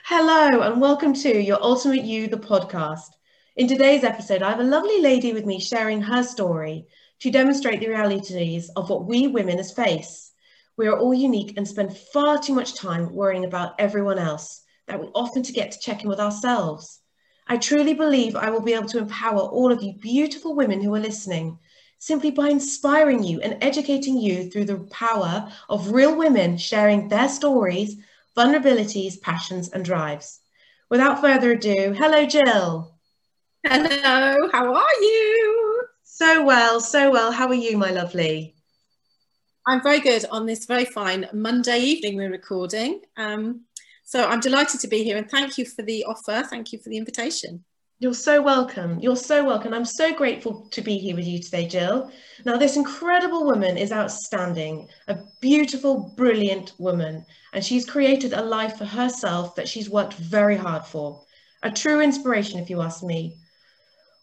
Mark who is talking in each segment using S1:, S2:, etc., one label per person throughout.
S1: Hello, and welcome to Your Ultimate You, the podcast. In today's episode, I have a lovely lady with me sharing her story to demonstrate the realities of what we women face. We are all unique and spend far too much time worrying about everyone else that we often forget to check in with ourselves. I truly believe I will be able to empower all of you beautiful women who are listening simply by inspiring you and educating you through the power of real women sharing their stories vulnerabilities, passions, and drives. Without further ado, hello, Jill.
S2: Hello, how are you?
S1: So well, so well. How are you, my lovely?
S2: I'm very good on this very fine Monday evening we're recording. Um, so I'm delighted to be here and thank you for the offer. Thank you for the invitation.
S1: You're so welcome. You're so welcome. I'm so grateful to be here with you today, Jill. Now, this incredible woman is outstanding, a beautiful, brilliant woman, and she's created a life for herself that she's worked very hard for. A true inspiration, if you ask me.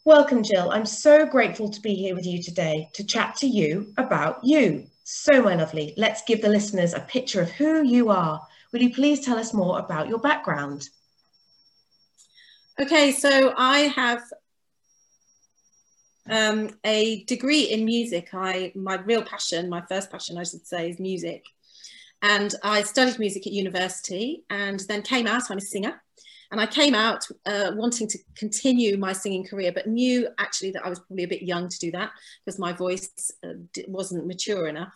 S1: Welcome, Jill. I'm so grateful to be here with you today to chat to you about you. So, my lovely, let's give the listeners a picture of who you are. Will you please tell us more about your background?
S2: Okay, so I have um, a degree in music. I my real passion, my first passion, I should say, is music. And I studied music at university, and then came out. I'm a singer, and I came out uh, wanting to continue my singing career, but knew actually that I was probably a bit young to do that because my voice uh, wasn't mature enough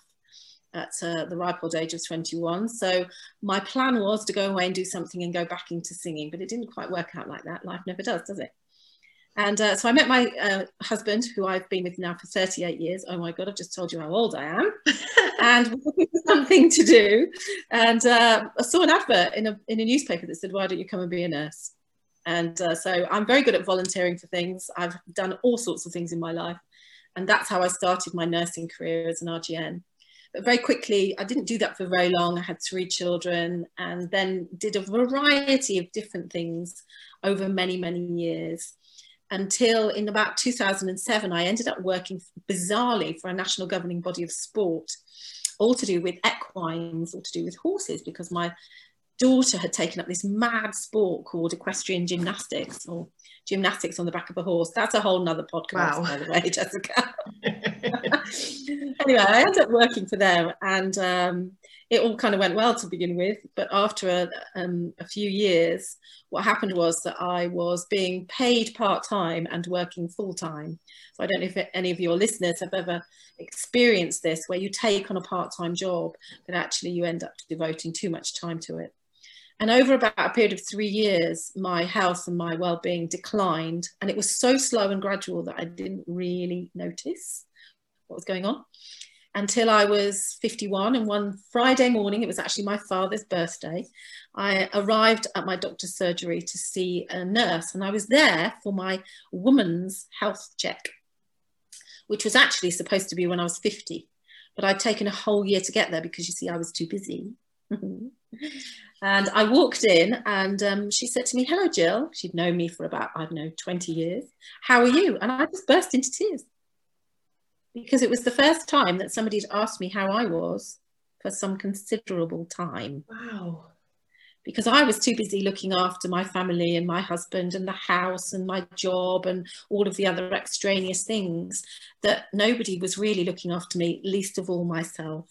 S2: at uh, the ripe old age of 21. So my plan was to go away and do something and go back into singing, but it didn't quite work out like that. Life never does, does it? And uh, so I met my uh, husband, who I've been with now for 38 years. Oh my God, I've just told you how old I am. and we were looking for something to do. And uh, I saw an advert in a, in a newspaper that said, why don't you come and be a nurse? And uh, so I'm very good at volunteering for things. I've done all sorts of things in my life. And that's how I started my nursing career as an RGN. But very quickly, I didn't do that for very long. I had three children and then did a variety of different things over many, many years until in about 2007, I ended up working bizarrely for a national governing body of sport, all to do with equines, all to do with horses, because my daughter had taken up this mad sport called equestrian gymnastics or gymnastics on the back of a horse. That's a whole nother podcast, wow. by the way, Jessica. anyway, I ended up working for them and um, it all kind of went well to begin with. But after a, um, a few years, what happened was that I was being paid part time and working full time. So I don't know if any of your listeners have ever experienced this, where you take on a part time job, but actually you end up devoting too much time to it. And over about a period of three years, my health and my well-being declined, and it was so slow and gradual that I didn't really notice what was going on until I was 51. And one Friday morning, it was actually my father's birthday, I arrived at my doctor's surgery to see a nurse, and I was there for my woman's health check, which was actually supposed to be when I was 50. But I'd taken a whole year to get there because you see, I was too busy. and I walked in and um, she said to me, Hello, Jill. She'd known me for about, I don't know, 20 years. How are you? And I just burst into tears because it was the first time that somebody had asked me how I was for some considerable time.
S1: Wow.
S2: Because I was too busy looking after my family and my husband and the house and my job and all of the other extraneous things that nobody was really looking after me, least of all myself.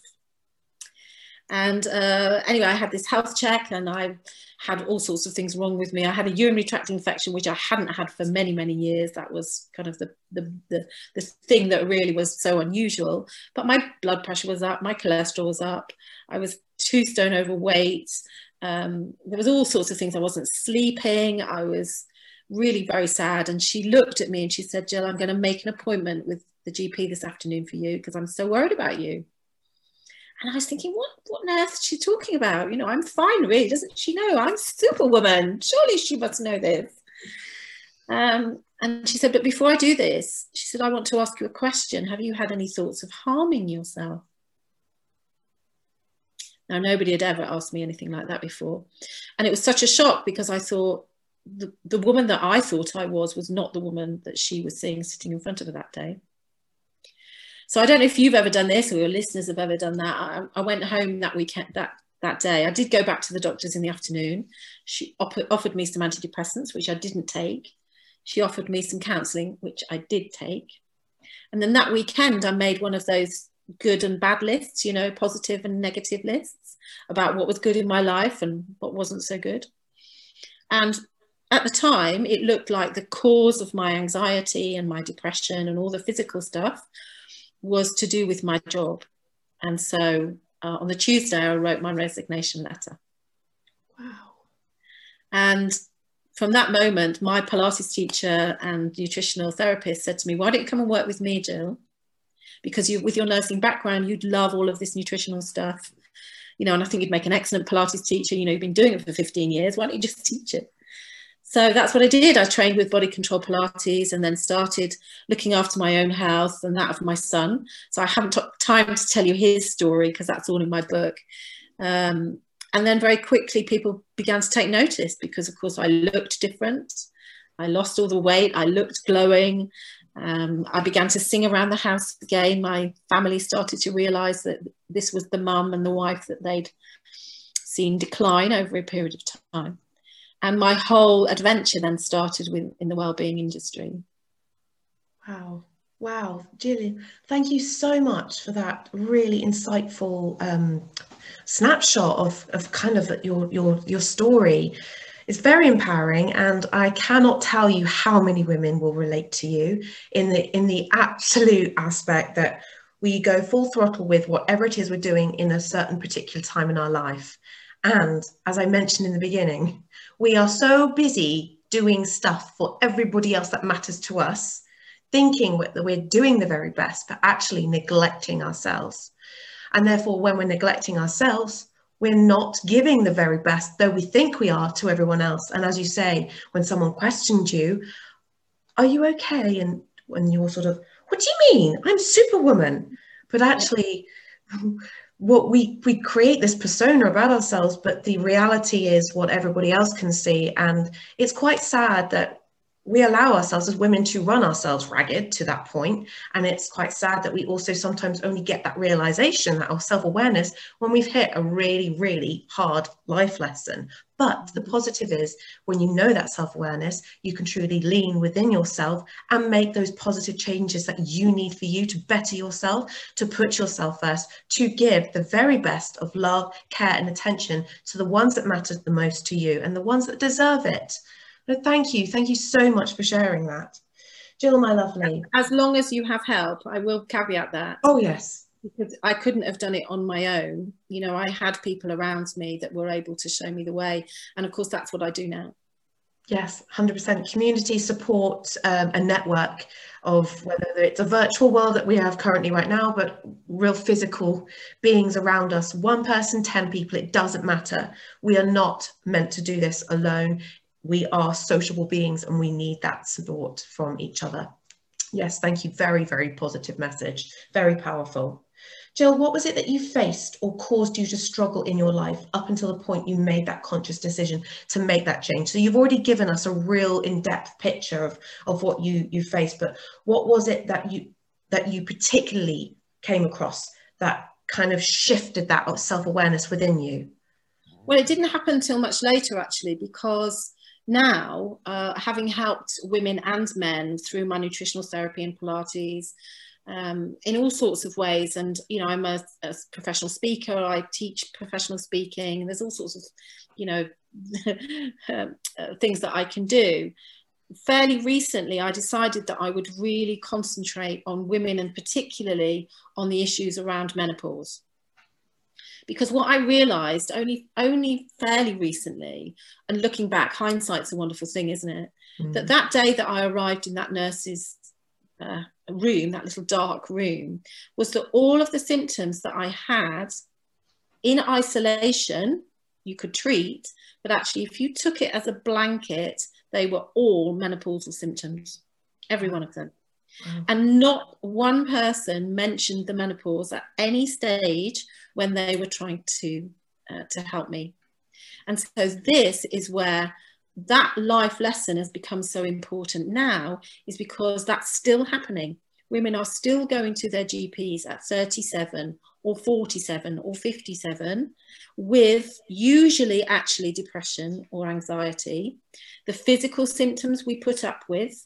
S2: And uh, anyway, I had this health check and I had all sorts of things wrong with me. I had a urinary tract infection, which I hadn't had for many, many years. That was kind of the, the, the, the thing that really was so unusual. But my blood pressure was up, my cholesterol was up. I was two stone overweight. Um, there was all sorts of things. I wasn't sleeping. I was really very sad. And she looked at me and she said, Jill, I'm going to make an appointment with the GP this afternoon for you because I'm so worried about you. And I was thinking, what, what on earth is she talking about? You know, I'm fine, really. Doesn't she know? I'm Superwoman. Surely she must know this. Um, and she said, but before I do this, she said, I want to ask you a question. Have you had any thoughts of harming yourself? Now, nobody had ever asked me anything like that before. And it was such a shock because I thought the, the woman that I thought I was was not the woman that she was seeing sitting in front of her that day. So I don't know if you've ever done this or your listeners have ever done that. I, I went home that weekend, that that day. I did go back to the doctors in the afternoon. She op- offered me some antidepressants, which I didn't take. She offered me some counselling, which I did take. And then that weekend, I made one of those good and bad lists, you know, positive and negative lists about what was good in my life and what wasn't so good. And at the time, it looked like the cause of my anxiety and my depression and all the physical stuff was to do with my job. And so uh, on the Tuesday, I wrote my resignation letter.
S1: Wow.
S2: And from that moment, my Pilates teacher and nutritional therapist said to me, Why don't you come and work with me, Jill? Because you, with your nursing background, you'd love all of this nutritional stuff. You know, and I think you'd make an excellent Pilates teacher. You know, you've been doing it for 15 years. Why don't you just teach it? So that's what I did. I trained with body control Pilates and then started looking after my own health and that of my son. So I haven't got time to tell you his story because that's all in my book. Um, and then very quickly people began to take notice because of course I looked different. I lost all the weight. I looked glowing. Um, I began to sing around the house again. My family started to realize that this was the mum and the wife that they'd seen decline over a period of time and my whole adventure then started with in the well-being industry.
S1: Wow. Wow. Gillian thank you so much for that really insightful um, snapshot of, of kind of your your your story. It's very empowering and i cannot tell you how many women will relate to you in the in the absolute aspect that we go full throttle with whatever it is we're doing in a certain particular time in our life and as I mentioned in the beginning, we are so busy doing stuff for everybody else that matters to us, thinking that we're doing the very best, but actually neglecting ourselves. And therefore, when we're neglecting ourselves, we're not giving the very best, though we think we are, to everyone else. And as you say, when someone questioned you, are you okay? And when you're sort of, what do you mean? I'm superwoman. But actually, what we we create this persona about ourselves but the reality is what everybody else can see. And it's quite sad that we allow ourselves as women to run ourselves ragged to that point. And it's quite sad that we also sometimes only get that realization that our self-awareness when we've hit a really really hard life lesson but the positive is when you know that self awareness, you can truly lean within yourself and make those positive changes that you need for you to better yourself, to put yourself first, to give the very best of love, care, and attention to the ones that matter the most to you and the ones that deserve it. So thank you. Thank you so much for sharing that. Jill, my lovely.
S2: As long as you have help, I will caveat that.
S1: Oh, yes
S2: because I couldn't have done it on my own. You know, I had people around me that were able to show me the way. And of course, that's what I do now.
S1: Yes, 100% community support, um, a network of whether it's a virtual world that we have currently right now, but real physical beings around us. One person, 10 people, it doesn't matter. We are not meant to do this alone. We are sociable beings and we need that support from each other. Yes, thank you. Very, very positive message. Very powerful. Jill, what was it that you faced or caused you to struggle in your life up until the point you made that conscious decision to make that change? So you've already given us a real in-depth picture of, of what you you faced, but what was it that you that you particularly came across that kind of shifted that self-awareness within you?
S2: Well, it didn't happen until much later actually, because now, uh, having helped women and men through my nutritional therapy and Pilates, um, in all sorts of ways. And, you know, I'm a, a, professional speaker, I teach professional speaking, there's all sorts of, you know, um, uh, things that I can do. Fairly recently, I decided that I would really concentrate on women and particularly on the issues around menopause. Because what I realized only, only fairly recently, and looking back, hindsight's a wonderful thing, isn't it? Mm. That that day that I arrived in that nurse's uh, room, that little dark room, was that all of the symptoms that I had in isolation, you could treat, but actually, if you took it as a blanket, they were all menopausal symptoms, every one of them. Wow. And not one person mentioned the menopause at any stage when they were trying to uh, to help me. And so this is where that life lesson has become so important now is because that's still happening. women are still going to their GPs at 37 or 47 or 57 with usually actually depression or anxiety. The physical symptoms we put up with,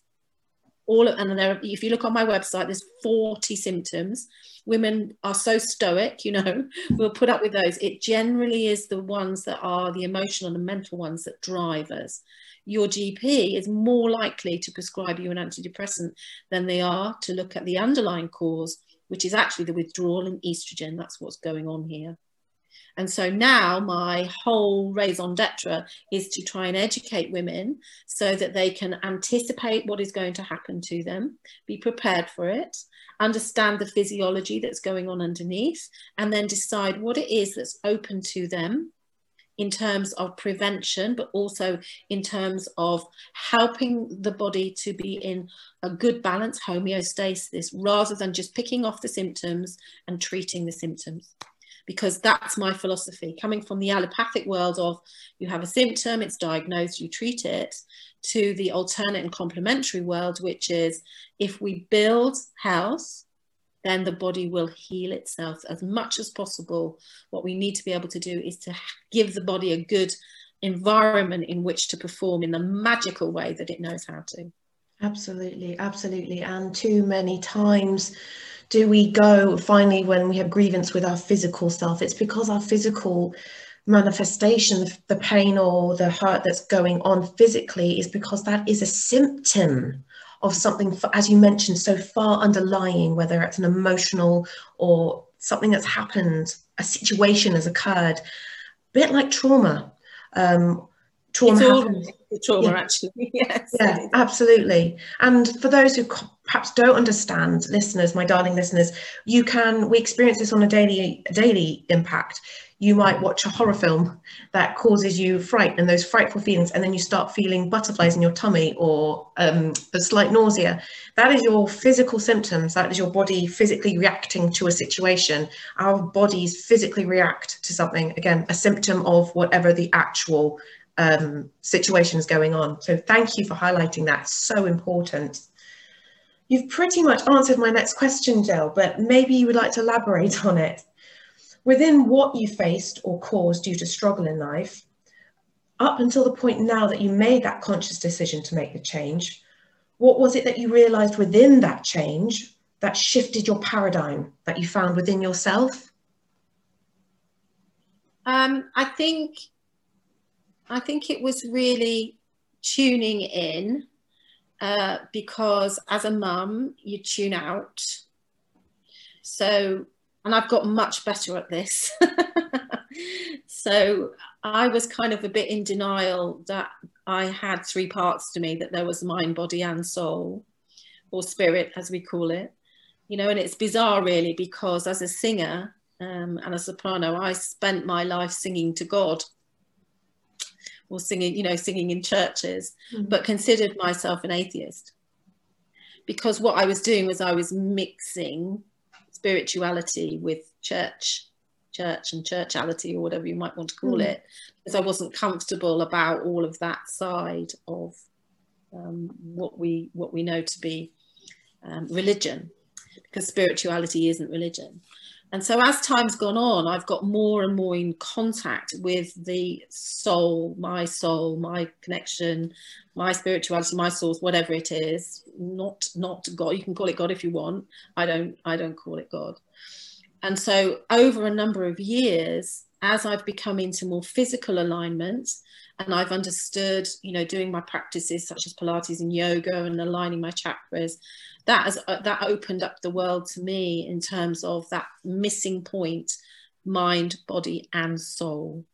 S2: all of, and there, if you look on my website, there's 40 symptoms. Women are so stoic, you know, we'll put up with those. It generally is the ones that are the emotional and mental ones that drive us. Your GP is more likely to prescribe you an antidepressant than they are to look at the underlying cause which is actually the withdrawal in estrogen. That's what's going on here. And so now my whole raison d'etre is to try and educate women so that they can anticipate what is going to happen to them, be prepared for it, understand the physiology that's going on underneath, and then decide what it is that's open to them in terms of prevention, but also in terms of helping the body to be in a good balance, homeostasis, rather than just picking off the symptoms and treating the symptoms. Because that's my philosophy, coming from the allopathic world of you have a symptom, it's diagnosed, you treat it, to the alternate and complementary world, which is if we build health, then the body will heal itself as much as possible. What we need to be able to do is to give the body a good environment in which to perform in the magical way that it knows how to.
S1: Absolutely, absolutely. And too many times do we go finally when we have grievance with our physical self, it's because our physical manifestation, the pain or the hurt that's going on physically, is because that is a symptom of something, as you mentioned, so far underlying, whether it's an emotional or something that's happened, a situation has occurred, a bit like trauma. Um,
S2: trauma happens. Trauma, yeah. actually. yes.
S1: Yeah, absolutely. And for those who perhaps don't understand, listeners, my darling listeners, you can. We experience this on a daily, daily impact you might watch a horror film that causes you fright and those frightful feelings, and then you start feeling butterflies in your tummy or um, a slight nausea. That is your physical symptoms. That is your body physically reacting to a situation. Our bodies physically react to something, again, a symptom of whatever the actual um, situation is going on. So thank you for highlighting that. So important. You've pretty much answered my next question, Jill, but maybe you would like to elaborate on it within what you faced or caused due to struggle in life, up until the point now that you made that conscious decision to make the change, what was it that you realized within that change that shifted your paradigm that you found within yourself?
S2: Um, I think I think it was really tuning in uh, because as a mum, you tune out. So and I've got much better at this. so I was kind of a bit in denial that I had three parts to me that there was mind, body, and soul, or spirit, as we call it. You know, and it's bizarre really because as a singer um, and a soprano, I spent my life singing to God or singing, you know, singing in churches, mm. but considered myself an atheist because what I was doing was I was mixing spirituality with church church and churchality or whatever you might want to call mm. it because I wasn't comfortable about all of that side of um, what we what we know to be um, religion because spirituality isn't religion and so as time's gone on i've got more and more in contact with the soul my soul my connection my spirituality my source whatever it is. Not not god. You can call it god if you want. I don't i don't call it god. And so over a number of years as i've become into more physical alignment and I've understood, you know, doing my practices such as Pilates and yoga and aligning my chakras, that has uh, that opened up the world to me in terms of that missing point, mind, body, and soul.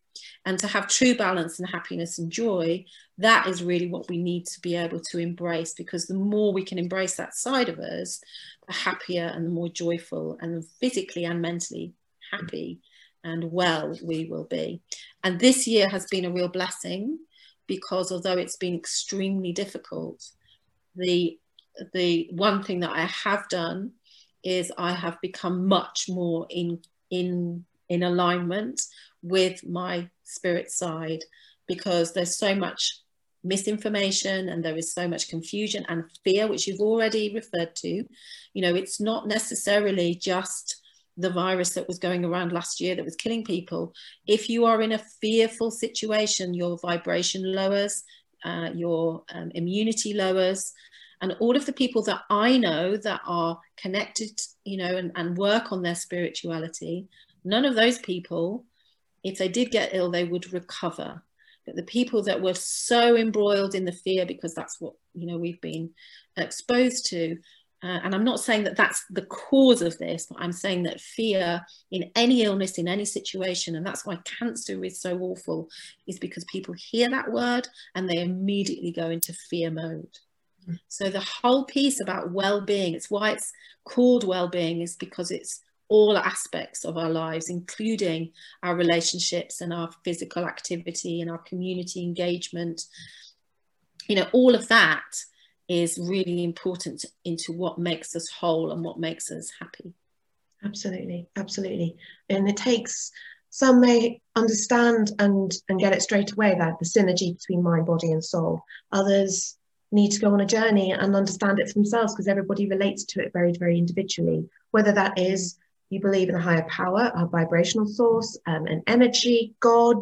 S2: And to have true balance and happiness and joy, that is really what we need to be able to embrace because the more we can embrace that side of us, the happier and the more joyful and physically and mentally happy and well we will be. And this year has been a real blessing because although it's been extremely difficult, the the one thing that I have done is I have become much more in in in alignment with my spirit side because there's so much misinformation and there is so much confusion and fear, which you've already referred to. You know, it's not necessarily just the virus that was going around last year that was killing people. If you are in a fearful situation, your vibration lowers, uh, your um, immunity lowers. And all of the people that I know that are connected, you know, and, and work on their spirituality, none of those people, if they did get ill, they would recover. But the people that were so embroiled in the fear, because that's what, you know, we've been exposed to, uh, and I'm not saying that that's the cause of this, but I'm saying that fear in any illness, in any situation, and that's why cancer is so awful, is because people hear that word and they immediately go into fear mode. So the whole piece about well-being, it's why it's called well-being, is because it's all aspects of our lives, including our relationships and our physical activity and our community engagement. You know, all of that is really important into what makes us whole and what makes us happy.
S1: Absolutely, absolutely. And it takes some may understand and and get it straight away that the synergy between mind, body, and soul. Others need to go on a journey and understand it for themselves because everybody relates to it very, very individually. Whether that is you believe in a higher power, a vibrational source, um, an energy, God,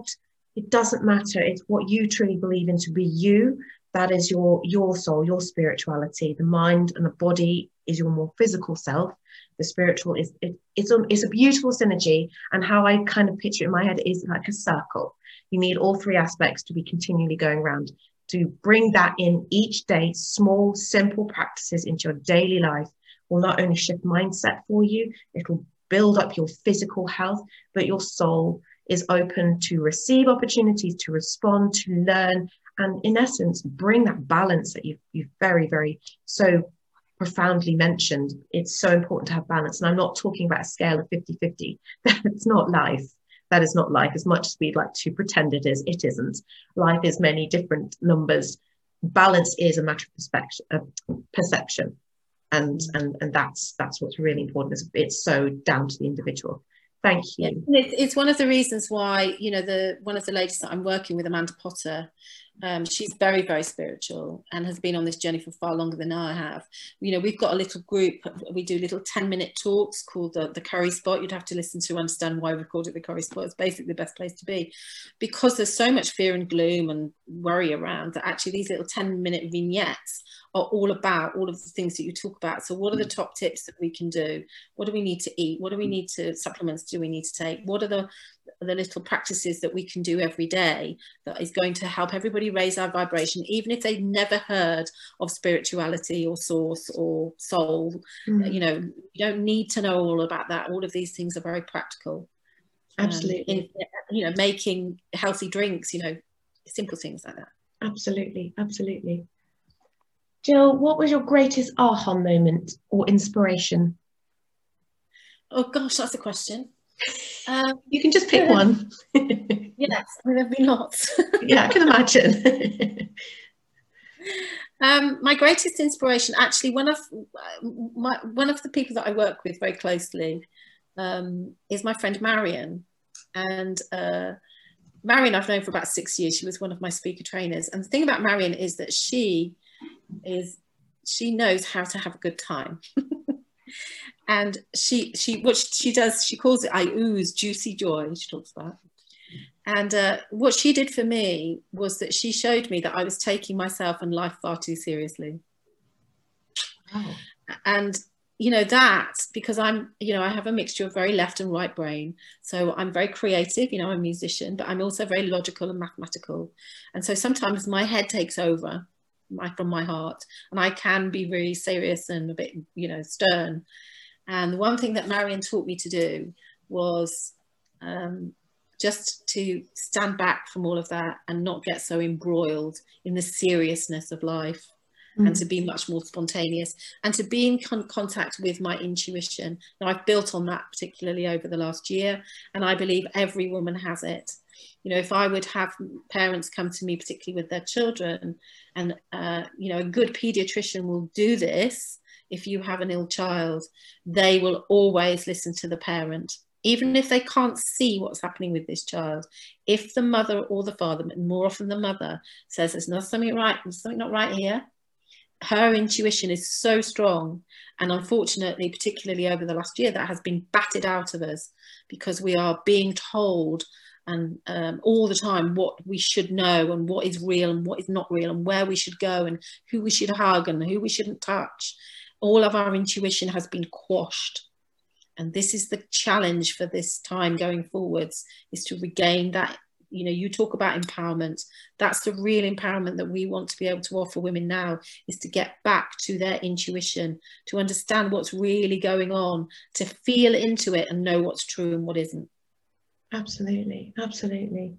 S1: it doesn't matter. It's what you truly believe in to be you. That is your your soul your spirituality. The mind and the body is your more physical self. The spiritual is it, it's a, it's a beautiful synergy. And how i kind of picture it in my head is like a circle. You need all three aspects to be continually going around to bring that in each day small simple practices into your daily life will not only shift mindset for you it'll build up your physical health but your soul is open to receive opportunities to respond to learn and in essence bring that balance that you've, you've very very so profoundly mentioned. It's so important to have balance and i'm not talking about a scale of 50 50 that's not life that is not life as much as we'd like to pretend it is it isn't. Life is many different numbers. Balance is a matter of perspective, uh, perception. And and and that's that's what's really important. It's, it's so down to the individual. Thank you.
S2: It's one of the reasons why you know the one of the ladies that i'm working with amanda potter um, she's very, very spiritual and has been on this journey for far longer than I have. You know, we've got a little group, we do little 10 minute talks called the, the Curry Spot. You'd have to listen to understand why we called it the Curry Spot. It's basically the best place to be because there's so much fear and gloom and worry around that actually these little 10 minute vignettes are all about all of the things that you talk about. So what are the mm. top tips that we can do? What do we need to eat? What do we mm. need to, supplements do we need to take? What are the, the little practices that we can do every day that is going to help everybody raise our vibration, even if they've never heard of spirituality or source or soul. Mm. You know, you don't need to know all about that. All of these things are very practical.
S1: Um, Absolutely. Um, in,
S2: you know, making healthy drinks, you know, simple things like that.
S1: Absolutely. Absolutely. Jill, what was your greatest aha moment or inspiration?
S2: Oh gosh, that's a question.
S1: Um, you can just pick one.
S2: yes, there've been lots.
S1: yeah, I can imagine.
S2: um, my greatest inspiration, actually, one of my one of the people that I work with very closely um, is my friend Marion, and uh, Marion I've known for about six years. She was one of my speaker trainers, and the thing about Marion is that she is she knows how to have a good time. and she she what she does she calls it I ooze juicy joy she talks about and uh, what she did for me was that she showed me that I was taking myself and life far too seriously. Oh. and you know that because I'm you know I have a mixture of very left and right brain. So I'm very creative you know I'm a musician but I'm also very logical and mathematical. And so sometimes my head takes over my, from my heart and I can be really serious and a bit you know stern. And the one thing that Marion taught me to do was um, just to stand back from all of that and not get so embroiled in the seriousness of life mm. and to be much more spontaneous and to be in con contact with my intuition. Now I've built on that particularly over the last year and I believe every woman has it you know if i would have parents come to me particularly with their children and uh, you know a good pediatrician will do this if you have an ill child they will always listen to the parent even if they can't see what's happening with this child, if the mother or the father, more often the mother, says there's not something right, there's something not right here, her intuition is so strong. And unfortunately, particularly over the last year, that has been batted out of us because we are being told and um, all the time what we should know and what is real and what is not real and where we should go and who we should hug and who we shouldn't touch. All of our intuition has been quashed. And this is the challenge for this time going forwards is to regain that you know you talk about empowerment that's the real empowerment that we want to be able to offer women now is to get back to their intuition to understand what's really going on to feel into it and know what's true and what isn't
S1: Absolutely, absolutely.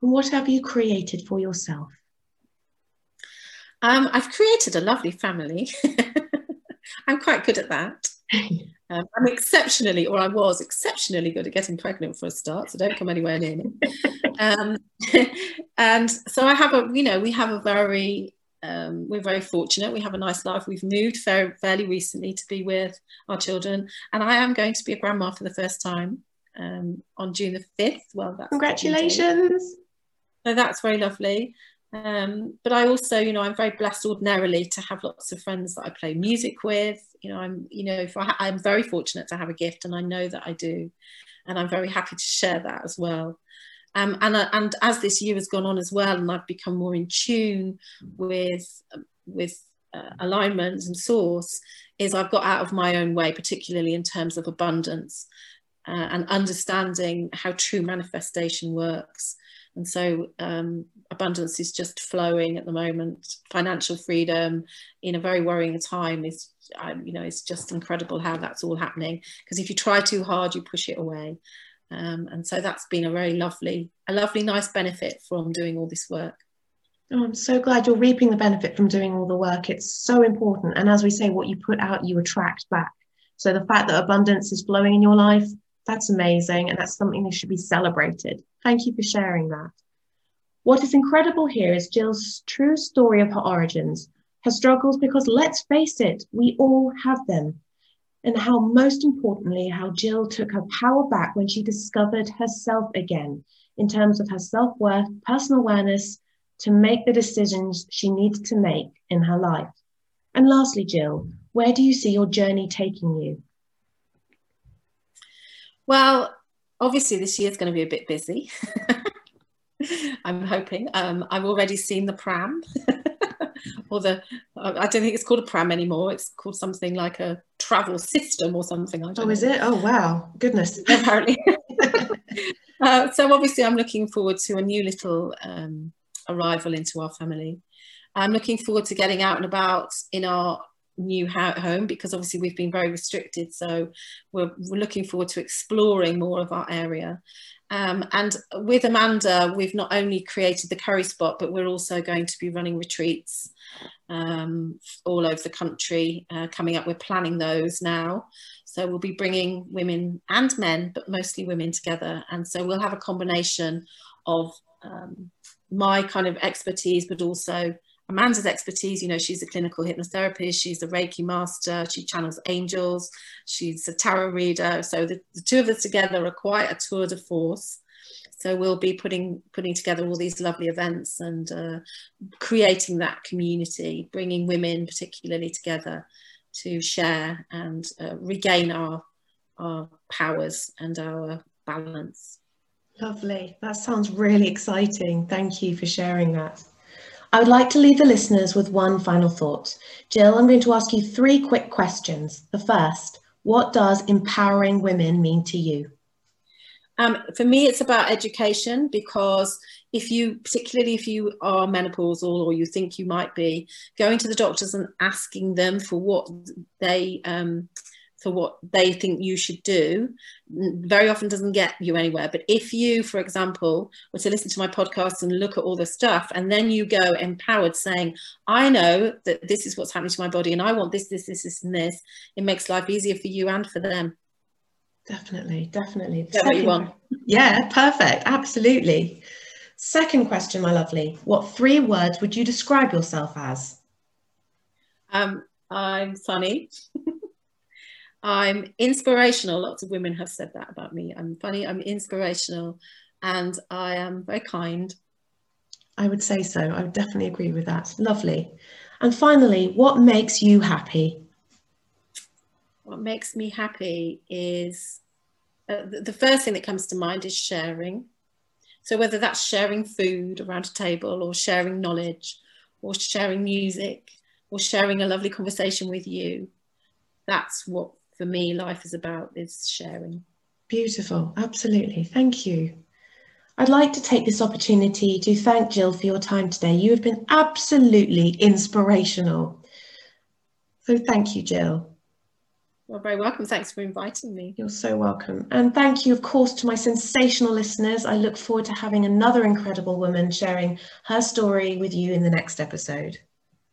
S1: And what have you created for yourself?
S2: Um, I've created a lovely family. I'm quite good at that. Um, I'm exceptionally, or I was exceptionally good at getting pregnant for a start, so don't come anywhere near me. Um, and so I have a, you know, we have a very, um, we're very fortunate. We have a nice life. We've moved fairly, fairly recently to be with our children, and I am going to be a grandma for the first time um, on June the 5th. Well, that's
S1: congratulations.
S2: So that's very lovely. Um, but I also, you know, I'm very blessed ordinarily to have lots of friends that I play music with. You know, I'm, you know, I, I'm very fortunate to have a gift, and I know that I do, and I'm very happy to share that as well. Um, and uh, and as this year has gone on as well, and I've become more in tune with with uh, alignment and source, is I've got out of my own way, particularly in terms of abundance uh, and understanding how true manifestation works. And so um, abundance is just flowing at the moment. Financial freedom in a very worrying time is, um, you know, it's just incredible how that's all happening. Because if you try too hard, you push it away. Um, and so that's been a very lovely, a lovely, nice benefit from doing all this work.
S1: Oh, I'm so glad you're reaping the benefit from doing all the work. It's so important. And as we say, what you put out, you attract back. So the fact that abundance is flowing in your life, that's amazing. And that's something that should be celebrated. Thank you for sharing that. What is incredible here is Jill's true story of her origins, her struggles, because let's face it, we all have them. And how, most importantly, how Jill took her power back when she discovered herself again in terms of her self worth, personal awareness to make the decisions she needed to make in her life. And lastly, Jill, where do you see your journey taking you?
S2: Well, obviously this year is going to be a bit busy. I'm hoping. Um, I've already seen the pram, or the I don't think it's called a pram anymore. It's called something like a travel system or something.
S1: oh, know. is it? Oh, wow! Goodness.
S2: Apparently. uh, so obviously, I'm looking forward to a new little um, arrival into our family. I'm looking forward to getting out and about in our new home because obviously we've been very restricted so we're, we're looking forward to exploring more of our area um, and with Amanda we've not only created the curry spot but we're also going to be running retreats um, all over the country uh, coming up. We're planning those now. So we'll be bringing women and men but mostly women together. And so we'll have a combination of um, my kind of expertise but also Amanda's expertise, you know, she's a clinical hypnotherapist, she's a Reiki master, she channels angels, she's a tarot reader. So the, the two of us together are quite a tour de force. So we'll be putting putting together all these lovely events and uh, creating that community, bringing women particularly together to share and uh, regain our our powers and our balance.
S1: Lovely. That sounds really exciting. Thank you for sharing that. I would like to leave the listeners with one final thought. Jill, I'm going to ask you three quick questions. The first, what does empowering women mean to you?
S2: Um, for me, it's about education because if you, particularly if you are menopausal or you think you might be, going to the doctors and asking them for what they um, for what they think you should do very often doesn't get you anywhere. But if you for example were to listen to my podcast and look at all the stuff and then you go empowered saying i know that this is what's happening to my body and i want this this this this and this it makes life easier for you and for them.
S1: Definitely definitely.
S2: What you want.
S1: Yeah perfect. Absolutely. Second question my lovely. What three words would you describe yourself as?
S2: Um, i'm funny I'm inspirational. Lots of women have said that about me. I'm funny, I'm inspirational, and I am very kind.
S1: I would say so. I would definitely agree with that. Lovely. And finally, what makes you happy?
S2: What makes me happy is uh, the first thing that comes to mind is sharing. So whether that's sharing food around a table or sharing knowledge or sharing music or sharing a lovely conversation with you, that's what for me life is about is sharing.
S1: Beautiful, absolutely. Thank you. I'd like to take this opportunity to thank Jill for your time today. You have been absolutely inspirational. So thank you, Jill.
S2: You're very welcome. Thanks for inviting me.
S1: You're so welcome. And thank you, of course, to my sensational listeners. I look forward to having another incredible woman sharing her story with you in the next episode.